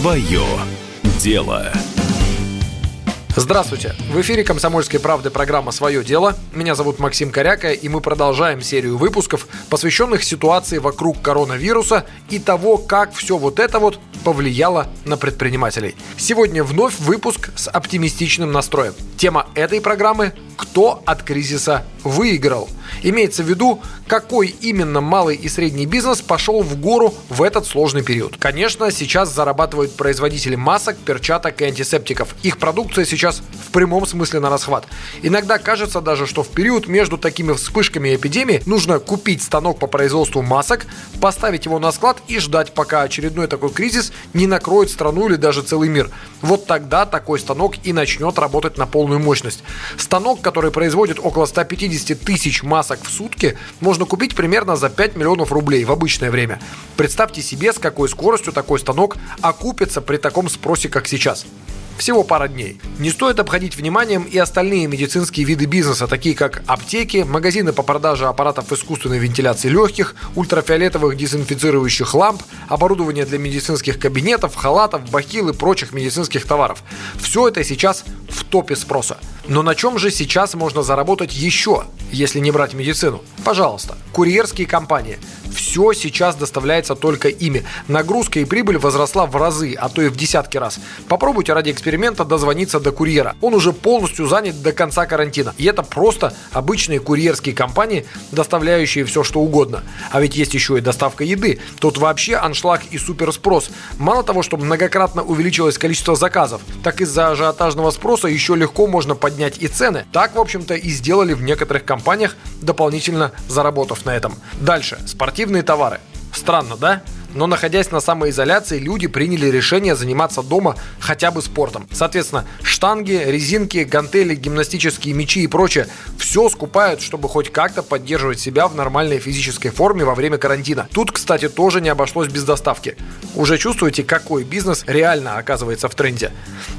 Свое дело. Здравствуйте! В эфире «Комсомольской правды» программа «Свое дело». Меня зовут Максим Коряка, и мы продолжаем серию выпусков, посвященных ситуации вокруг коронавируса и того, как все вот это вот повлияло на предпринимателей. Сегодня вновь выпуск с оптимистичным настроем. Тема этой программы «Кто от кризиса выиграл?». Имеется в виду, какой именно малый и средний бизнес пошел в гору в этот сложный период. Конечно, сейчас зарабатывают производители масок, перчаток и антисептиков. Их продукция сейчас в прямом смысле на расхват. Иногда кажется даже, что в период между такими вспышками эпидемии нужно купить станок по производству масок, поставить его на склад и ждать, пока очередной такой кризис не накроет страну или даже целый мир. Вот тогда такой станок и начнет работать на полную мощность. Станок, который производит около 150 тысяч масок в сутки, можно купить примерно за 5 миллионов рублей в обычное время. Представьте себе, с какой скоростью такой станок окупится при таком спросе, как сейчас. Всего пара дней. Не стоит обходить вниманием и остальные медицинские виды бизнеса, такие как аптеки, магазины по продаже аппаратов искусственной вентиляции легких, ультрафиолетовых дезинфицирующих ламп, оборудование для медицинских кабинетов, халатов, бахил и прочих медицинских товаров. Все это сейчас в топе спроса. Но на чем же сейчас можно заработать еще, если не брать медицину? Пожалуйста, курьерские компании – все сейчас доставляется только ими. Нагрузка и прибыль возросла в разы, а то и в десятки раз. Попробуйте ради эксперимента дозвониться до курьера. Он уже полностью занят до конца карантина. И это просто обычные курьерские компании, доставляющие все что угодно. А ведь есть еще и доставка еды. Тут вообще аншлаг и супер спрос. Мало того, что многократно увеличилось количество заказов, так из-за ажиотажного спроса еще легко можно поднять и цены. Так, в общем-то, и сделали в некоторых компаниях, дополнительно заработав на этом. Дальше. Спортивные спортивные товары. Странно, да? Но находясь на самоизоляции, люди приняли решение заниматься дома хотя бы спортом. Соответственно, штанги, резинки, гантели, гимнастические мячи и прочее все скупают, чтобы хоть как-то поддерживать себя в нормальной физической форме во время карантина. Тут, кстати, тоже не обошлось без доставки. Уже чувствуете, какой бизнес реально оказывается в тренде.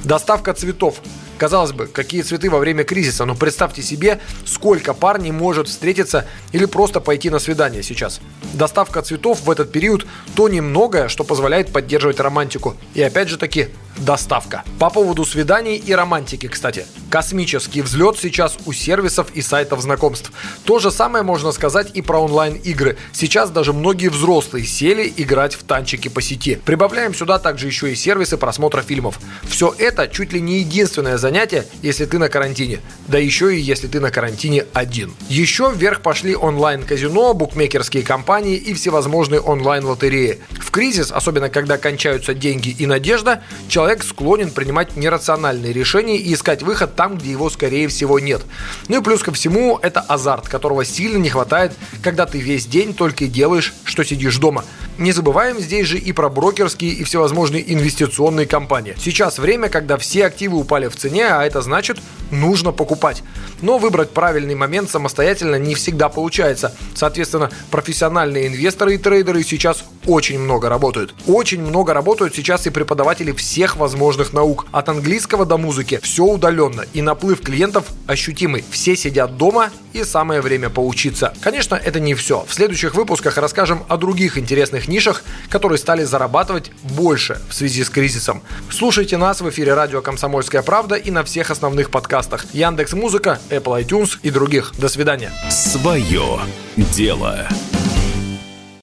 Доставка цветов. Казалось бы, какие цветы во время кризиса, но представьте себе, сколько пар не может встретиться или просто пойти на свидание сейчас. Доставка цветов в этот период то немногое, что позволяет поддерживать романтику. И опять же таки, доставка. По поводу свиданий и романтики, кстати. Космический взлет сейчас у сервисов и сайтов знакомств. То же самое можно сказать и про онлайн-игры. Сейчас даже многие взрослые сели играть в танчики по сети. Прибавляем сюда также еще и сервисы просмотра фильмов. Все это чуть ли не единственное занятие, если ты на карантине. Да еще и если ты на карантине один. Еще вверх пошли онлайн-казино, букмекерские компании и всевозможные онлайн-лотереи. В кризис, особенно когда кончаются деньги и надежда, человек человек склонен принимать нерациональные решения и искать выход там, где его, скорее всего, нет. Ну и плюс ко всему, это азарт, которого сильно не хватает, когда ты весь день только и делаешь, что сидишь дома. Не забываем здесь же и про брокерские и всевозможные инвестиционные компании. Сейчас время, когда все активы упали в цене, а это значит, нужно покупать. Но выбрать правильный момент самостоятельно не всегда получается. Соответственно, профессиональные инвесторы и трейдеры сейчас очень много работают. Очень много работают сейчас и преподаватели всех возможных наук. От английского до музыки. Все удаленно. И наплыв клиентов ощутимый. Все сидят дома и самое время поучиться. Конечно, это не все. В следующих выпусках расскажем о других интересных нишах, которые стали зарабатывать больше в связи с кризисом. Слушайте нас в эфире радио «Комсомольская правда» и на всех основных подкастах Яндекс Музыка, Apple iTunes и других. До свидания. Свое дело.